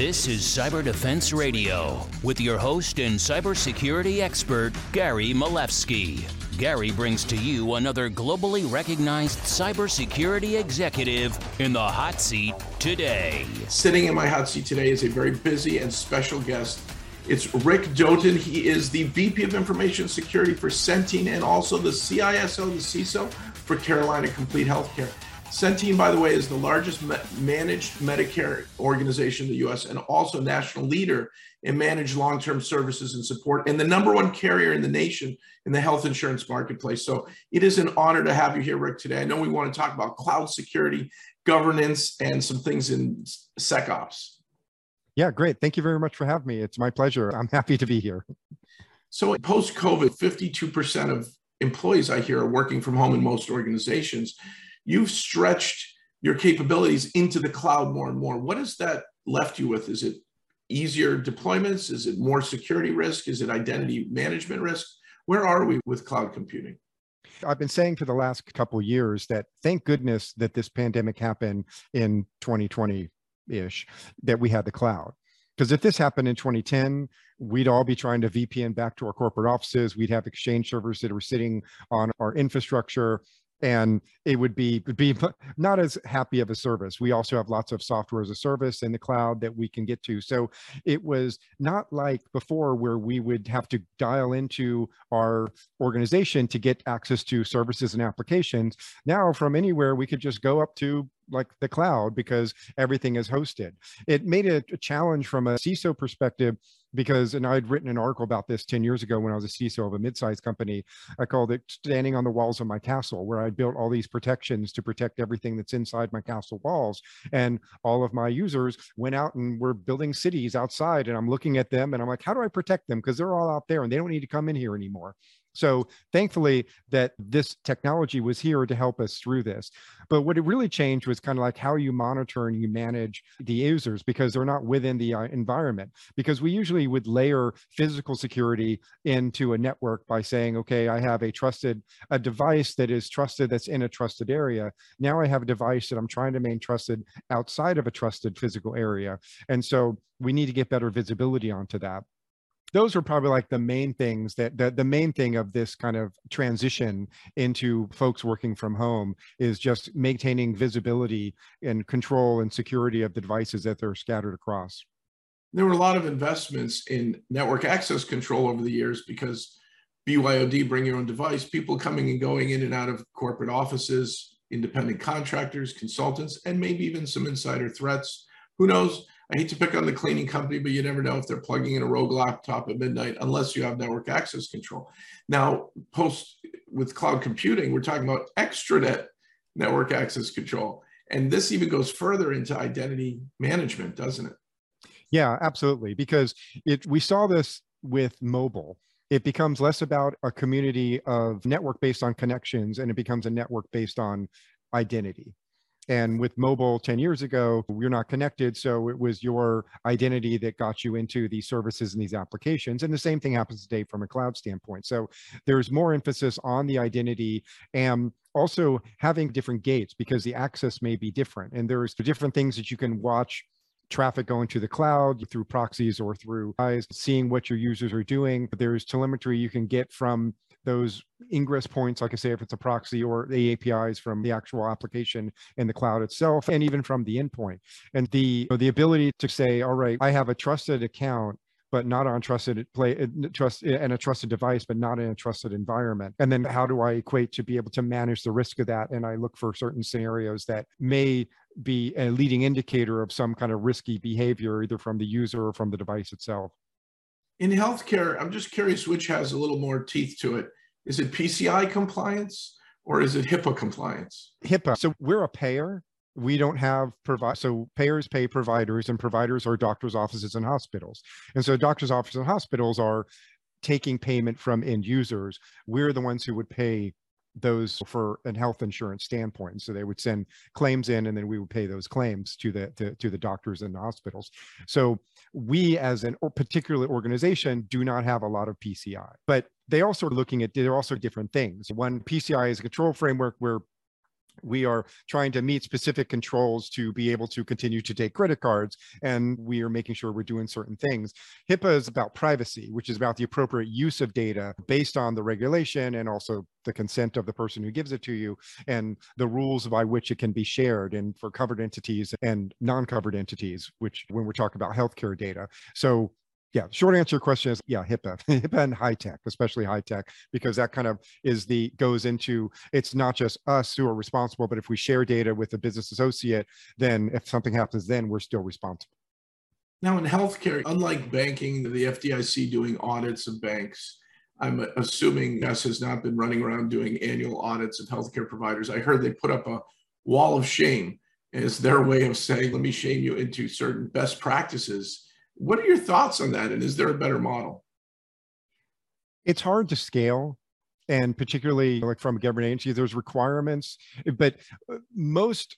This is Cyber Defense Radio with your host and cybersecurity expert, Gary Miliefsky. Gary brings to you another globally recognized cybersecurity executive in the hot seat today. Sitting in my hot seat today is a very busy and special guest. It's Rick Doten. He is the VP of Information Security for Centene and also the CISO, the CISO for Carolina Complete Healthcare. Centene, by the way, is the largest ma- managed Medicare organization in the US and also national leader in managed long term services and support, and the number one carrier in the nation in the health insurance marketplace. So it is an honor to have you here, Rick, today. I know we want to talk about cloud security, governance, and some things in SecOps. Yeah, great. Thank you very much for having me. It's my pleasure. I'm happy to be here. So, post COVID, 52% of employees I hear are working from home in most organizations you've stretched your capabilities into the cloud more and more. What has that left you with? Is it easier deployments? Is it more security risk? Is it identity management risk? Where are we with cloud computing? I've been saying for the last couple years that thank goodness that this pandemic happened in 2020 ish, that we had the cloud. Because if this happened in 2010, we'd all be trying to VPN back to our corporate offices. We'd have exchange servers that were sitting on our infrastructure and it would be would be not as happy of a service. We also have lots of software as a service in the cloud that we can get to. So it was not like before where we would have to dial into our organization to get access to services and applications. Now from anywhere we could just go up to like the cloud because everything is hosted. It made it a challenge from a CISO perspective because, and I'd written an article about this 10 years ago when I was a CISO of a mid-sized company. I called it standing on the walls of my castle, where I built all these protections to protect everything that's inside my castle walls. And all of my users went out and were building cities outside and I'm looking at them and I'm like, how do I protect them? Because they're all out there and they don't need to come in here anymore. So thankfully that this technology was here to help us through this. But what it really changed was kind of like how you monitor and you manage the users because they're not within the uh, environment. Because we usually would layer physical security into a network by saying, okay, I have a trusted, a device that is trusted that's in a trusted area. Now I have a device that I'm trying to maintain trusted outside of a trusted physical area. And so we need to get better visibility onto that those are probably like the main things that, that the main thing of this kind of transition into folks working from home is just maintaining visibility and control and security of the devices that they're scattered across there were a lot of investments in network access control over the years because BYOD, bring your own device, people coming and going in and out of corporate offices, independent contractors, consultants, and maybe even some insider threats. Who knows? I hate to pick on the cleaning company, but you never know if they're plugging in a rogue laptop at midnight unless you have network access control. Now, post with cloud computing, we're talking about extranet network access control. And this even goes further into identity management, doesn't it? Yeah, absolutely. Because it we saw this with mobile. It becomes less about a community of network based on connections and it becomes a network based on identity. And with mobile 10 years ago, you're not connected. So it was your identity that got you into these services and these applications. And the same thing happens today from a cloud standpoint. So there's more emphasis on the identity and also having different gates because the access may be different. And there's different things that you can watch traffic going to the cloud through proxies or through eyes, seeing what your users are doing. There's telemetry you can get from those ingress points, like I say, if it's a proxy or the APIs from the actual application in the cloud itself, and even from the endpoint. And the, the ability to say, all right, I have a trusted account but not on trusted play uh, trust and a trusted device but not in a trusted environment and then how do i equate to be able to manage the risk of that and i look for certain scenarios that may be a leading indicator of some kind of risky behavior either from the user or from the device itself in healthcare, I'm just curious which has a little more teeth to it. Is it PCI compliance or is it HIPAA compliance? HIPAA. So we're a payer. We don't have provide. So payers pay providers, and providers are doctors' offices and hospitals. And so doctors' offices and hospitals are taking payment from end users. We're the ones who would pay those for a health insurance standpoint. and So they would send claims in and then we would pay those claims to the to, to the doctors and the hospitals. So we as an or particular organization do not have a lot of PCI, but they also are looking at they're also different things. One PCI is a control framework where we are trying to meet specific controls to be able to continue to take credit cards and we are making sure we're doing certain things. Hipaa is about privacy which is about the appropriate use of data based on the regulation and also the consent of the person who gives it to you and the rules by which it can be shared and for covered entities and non-covered entities which when we're talking about healthcare data. So yeah, short answer question is yeah, HIPAA, HIPAA and HITECH, especially HITECH, because that kind of is the goes into it's not just us who are responsible, but if we share data with a business associate, then if something happens, then we're still responsible. Now, in healthcare, unlike banking, the FDIC doing audits of banks, I'm assuming S has not been running around doing annual audits of healthcare providers. I heard they put up a wall of shame as their way of saying, let me shame you into certain best practices what are your thoughts on that? And is there a better model? It's hard to scale and particularly like from a government agency, there's requirements, but uh, most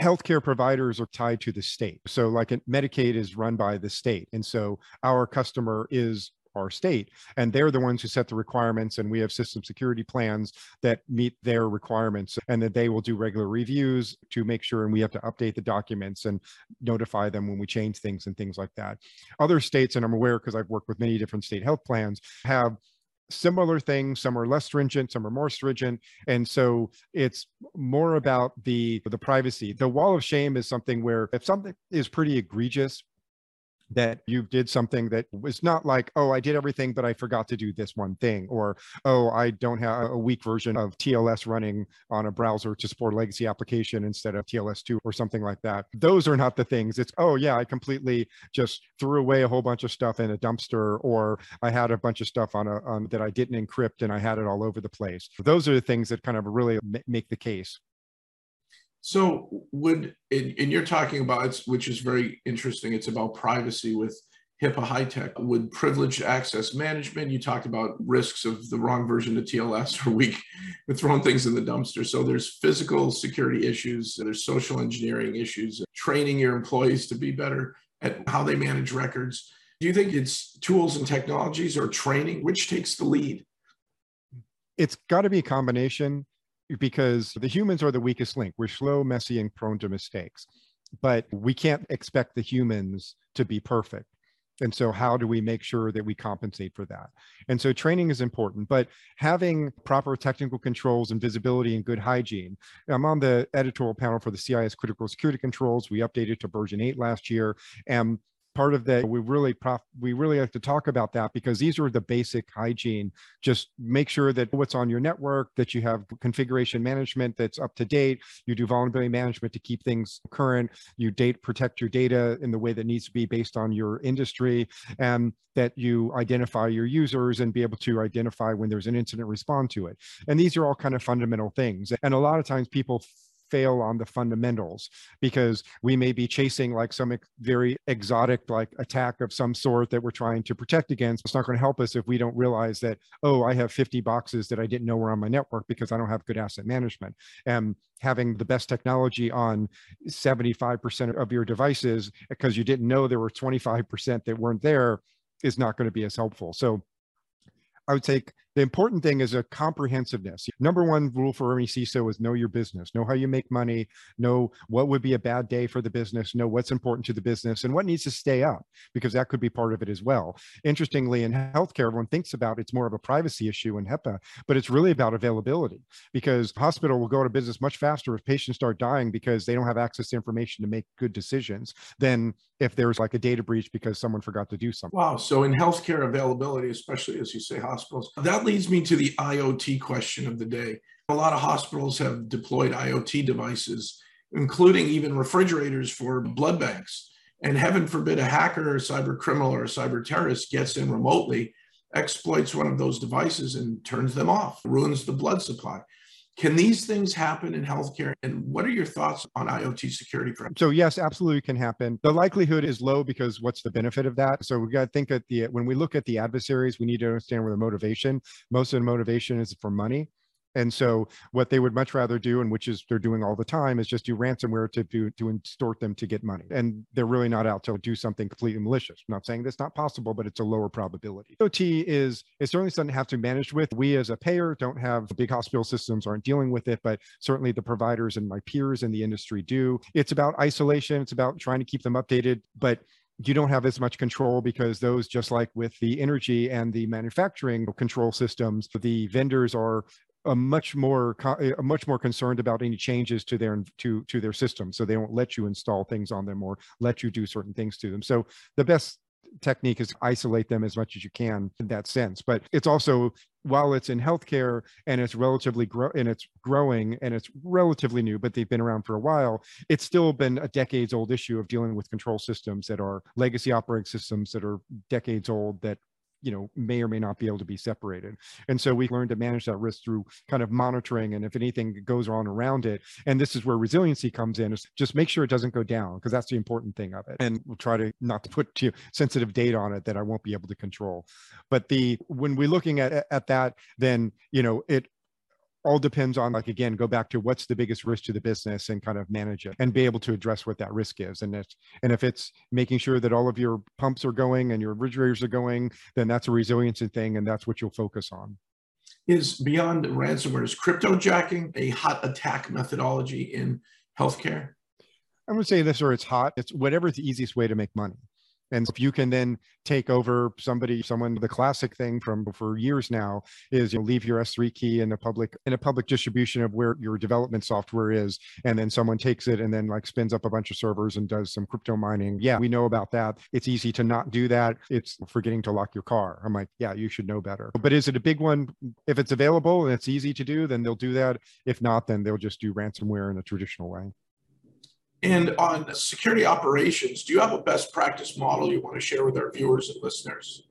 healthcare providers are tied to the state. So like Medicaid is run by the state. And so our customer is our state and they're the ones who set the requirements and we have system security plans that meet their requirements and that they will do regular reviews to make sure and we have to update the documents and notify them when we change things and things like that. Other states and i'm aware because i've worked with many different state health plans have similar things. Some are less stringent some are more stringent and so it's more about the the privacy. The wall of shame is something where if something is pretty egregious that you did something that was not like, oh, I did everything, but I forgot to do this one thing, or oh, I don't have a weak version of TLS running on a browser to support a legacy application instead of TLS2 or something like that. Those are not the things. It's, oh, yeah, I completely just threw away a whole bunch of stuff in a dumpster, or I had a bunch of stuff on a on, that I didn't encrypt and I had it all over the place. Those are the things that kind of really make the case. So would and you're talking about which is very interesting. It's about privacy with HIPAA HITECH. Would privileged access management? You talked about risks of the wrong version of TLS or weak throwing things in the dumpster. So there's physical security issues. There's social engineering issues. Training your employees to be better at how they manage records. Do you think it's tools and technologies or training? Which takes the lead? It's got to be a combination because the humans are the weakest link. We're slow, messy, and prone to mistakes. But we can't expect the humans to be perfect. And so, how do we make sure that we compensate for that? And so, training is important, but having proper technical controls and visibility and good hygiene. I'm on the editorial panel for the CIS critical security controls. We updated to version 8 last year. And part of that we really prof- we really have to talk about that because these are the basic hygiene. Just make sure that what's on your network that you have configuration management that's up to date. You do vulnerability management to keep things current. You date protect your data in the way that needs to be based on your industry and that you identify your users and be able to identify when there's an incident respond to it. And these are all kind of fundamental things. And a lot of times people fail on the fundamentals because we may be chasing like some very exotic like attack of some sort that we're trying to protect against. It's not going to help us if we don't realize that oh i have 50 boxes that i didn't know were on my network because i don't have good asset management. And having the best technology on 75% of your devices because you didn't know there were 25% that weren't there is not going to be as helpful. So I would say the important thing is a comprehensiveness. Number one rule for any CISO is know your business, know how you make money, know what would be a bad day for the business, know what's important to the business and what needs to stay up, because that could be part of it as well. Interestingly, in healthcare, everyone thinks about it's more of a privacy issue in HIPAA, but it's really about availability because hospital will go to business much faster if patients start dying because they don't have access to information to make good decisions than if there's like a data breach because someone forgot to do something. Wow. So in healthcare availability, especially as you say, hospitals, that leads me to the IoT question of the day. A lot of hospitals have deployed IoT devices, including even refrigerators for blood banks. And heaven forbid a hacker or a cyber criminal or a cyber terrorist gets in remotely, exploits one of those devices and turns them off, ruins the blood supply. Can these things happen in healthcare? And what are your thoughts on IoT security? So yes, absolutely can happen. The likelihood is low because what's the benefit of that? So we got to think at the when we look at the adversaries, we need to understand where the motivation. Most of the motivation is for money. And so what they would much rather do, and which is they're doing all the time, is just do ransomware to do to extort them to get money. And they're really not out to do something completely malicious. I'm not saying that's not possible, but it's a lower probability. OT is it certainly doesn't have to be managed with. We as a payer don't have big hospital systems aren't dealing with it, but certainly the providers and my peers in the industry do. It's about isolation. It's about trying to keep them updated, but you don't have as much control because those just like with the energy and the manufacturing control systems the vendors are a much more eh, a much more concerned about any changes to their to to their system so they won't let you install things on them or let you do certain things to them. So the best technique is isolate them as much as you can in that sense but it's also while it's in healthcare and it's relatively grow and it's growing and it's relatively new but they've been around for a while it's still been a decades old issue of dealing with control systems that are legacy operating systems that are decades old that you know may or may not be able to be separated. And so we learned to manage that risk through kind of monitoring and if anything goes on around it. And this is where resiliency comes in is just make sure it doesn't go down because that's the important thing of it. And we'll try to not to put too sensitive data on it that i won't be able to control. But the when we're looking at at that then you know it all depends on like again go back to what's the biggest risk to the business and kind of manage it and be able to address what that risk is. And it's and if it's making sure that all of your pumps are going and your refrigerators are going then that's a resiliency thing and that's what you'll focus on. Is beyond ransomware is cryptojacking a hot attack methodology in healthcare? I would say this or it's hot. It's whatever the easiest way to make money and if you can then take over somebody, someone, the classic thing from for years now is you know, leave your S3 key in a public in a public distribution of where your development software is, and then someone takes it and then like spins up a bunch of servers and does some crypto mining. Yeah, we know about that. It's easy to not do that. It's forgetting to lock your car. I'm like, yeah, you should know better. But is it a big one? If it's available and it's easy to do, then they'll do that. If not, then they'll just do ransomware in a traditional way. And on security operations, do you have a best practice model you want to share with our viewers and listeners?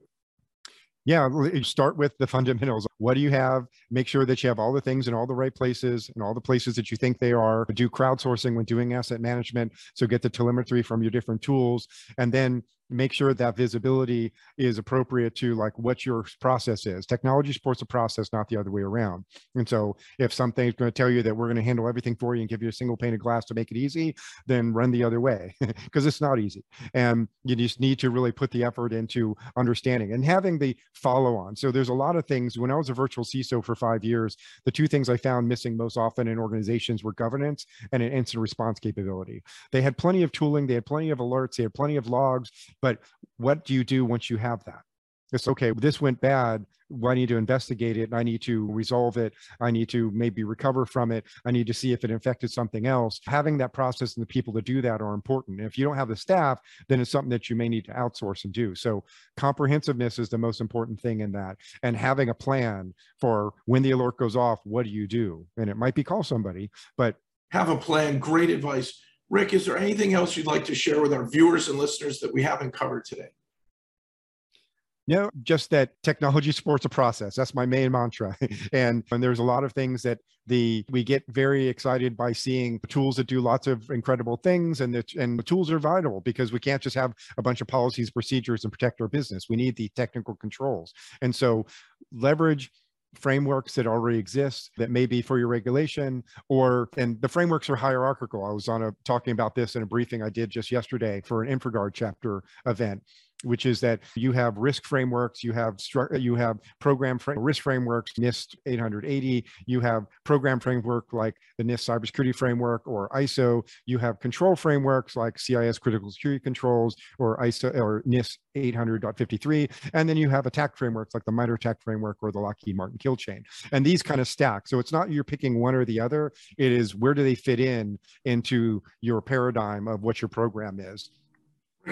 Yeah, start with the fundamentals. What do you have? Make sure that you have all the things in all the right places and all the places that you think they are. Do crowdsourcing when doing asset management. So get the telemetry from your different tools. And then make sure that visibility is appropriate to like what your process is. Technology supports a process, not the other way around. And so if something's going to tell you that we're going to handle everything for you and give you a single pane of glass to make it easy, then run the other way because it's not easy. And you just need to really put the effort into understanding and having the follow on. So there's a lot of things. When I was a virtual CISO for five years, the two things I found missing most often in organizations were governance and an instant response capability. They had plenty of tooling, they had plenty of alerts, they had plenty of logs, but what do you do once you have that? It's okay, this went bad. Well, I need to investigate it. I need to resolve it. I need to maybe recover from it. I need to see if it infected something else. Having that process and the people to do that are important. if you don't have the staff, then it's something that you may need to outsource and do. So comprehensiveness is the most important thing in that. And having a plan for when the alert goes off, what do you do? And it might be call somebody, but have a plan. Great advice. Rick, is there anything else you'd like to share with our viewers and listeners that we haven't covered today? No, just that technology supports a process. That's my main mantra. and, and there's a lot of things that the we get very excited by seeing tools that do lots of incredible things and the, and the tools are vital because we can't just have a bunch of policies, procedures and protect our business. We need the technical controls. And so leverage frameworks that already exist that may be for your regulation or and the frameworks are hierarchical i was on a talking about this in a briefing i did just yesterday for an InfraGard chapter event which is that you have risk frameworks, you have you have program risk frameworks, NIST 880, you have program framework like the NIST cybersecurity framework or ISO, you have control frameworks like CIS critical security controls or ISO or NIST 800.53, and then you have attack frameworks like the MITRE ATT&CK framework or the Lockheed Martin kill chain. And these kind of stack. So it's not you're picking one or the other, it is where do they fit in into your paradigm of what your program is.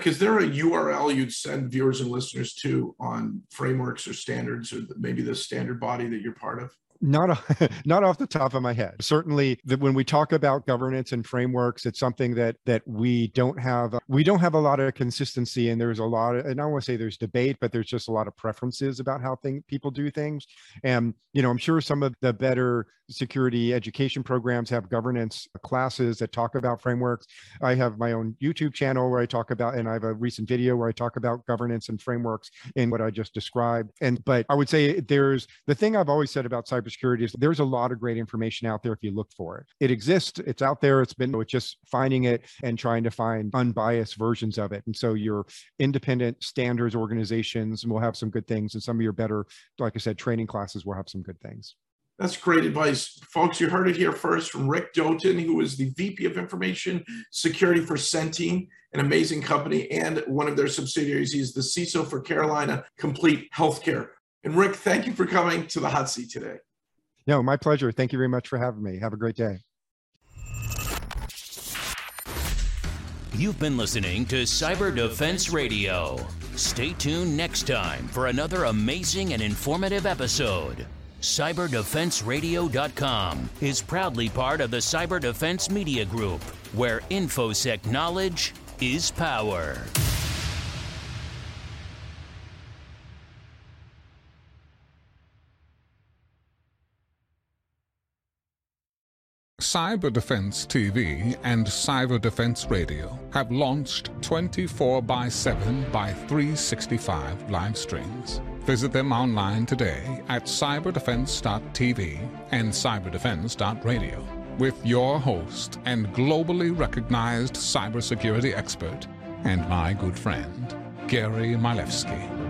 Is there a URL you'd send viewers and listeners to on frameworks or standards or maybe the standard body that you're part of? Not, not off the top of my head. Certainly, that when we talk about governance and frameworks, it's something that that we don't have. Uh, we don't have a lot of consistency, and there's a lot of. And I want to say there's debate, but there's just a lot of preferences about how thing, people do things. And you know, I'm sure some of the better security education programs have governance classes that talk about frameworks. I have my own YouTube channel where I talk about, and I have a recent video where I talk about governance and frameworks in what I just described. And but I would say there's the thing I've always said about cybersecurity cybersecurity is there's a lot of great information out there if you look for it. It exists, it's out there, it's been it's just finding it and trying to find unbiased versions of it. And so your independent standards organizations will have some good things, and some of your better, like I said, training classes will have some good things. That's great advice. Folks, you heard it here first from Rick Doten, who is the VP of Information Security for Centene, an amazing company, and one of their subsidiaries. He's the CISO for Carolina Complete Healthcare. And Rick, thank you for coming to the hot seat today. No, my pleasure. Thank you very much for having me. Have a great day. You've been listening to Cyber Defense Radio. Stay tuned next time for another amazing and informative episode. CyberDefenseRadio.com is proudly part of the Cyber Defense Media Group, where InfoSec knowledge is power. Cyber Defense TV and Cyber Defense Radio have launched 24 by 7 by 365 live streams. Visit them online today at cyberdefense.tv and cyberdefense.radio with your host and globally recognized cybersecurity expert and my good friend, Gary Miliefsky.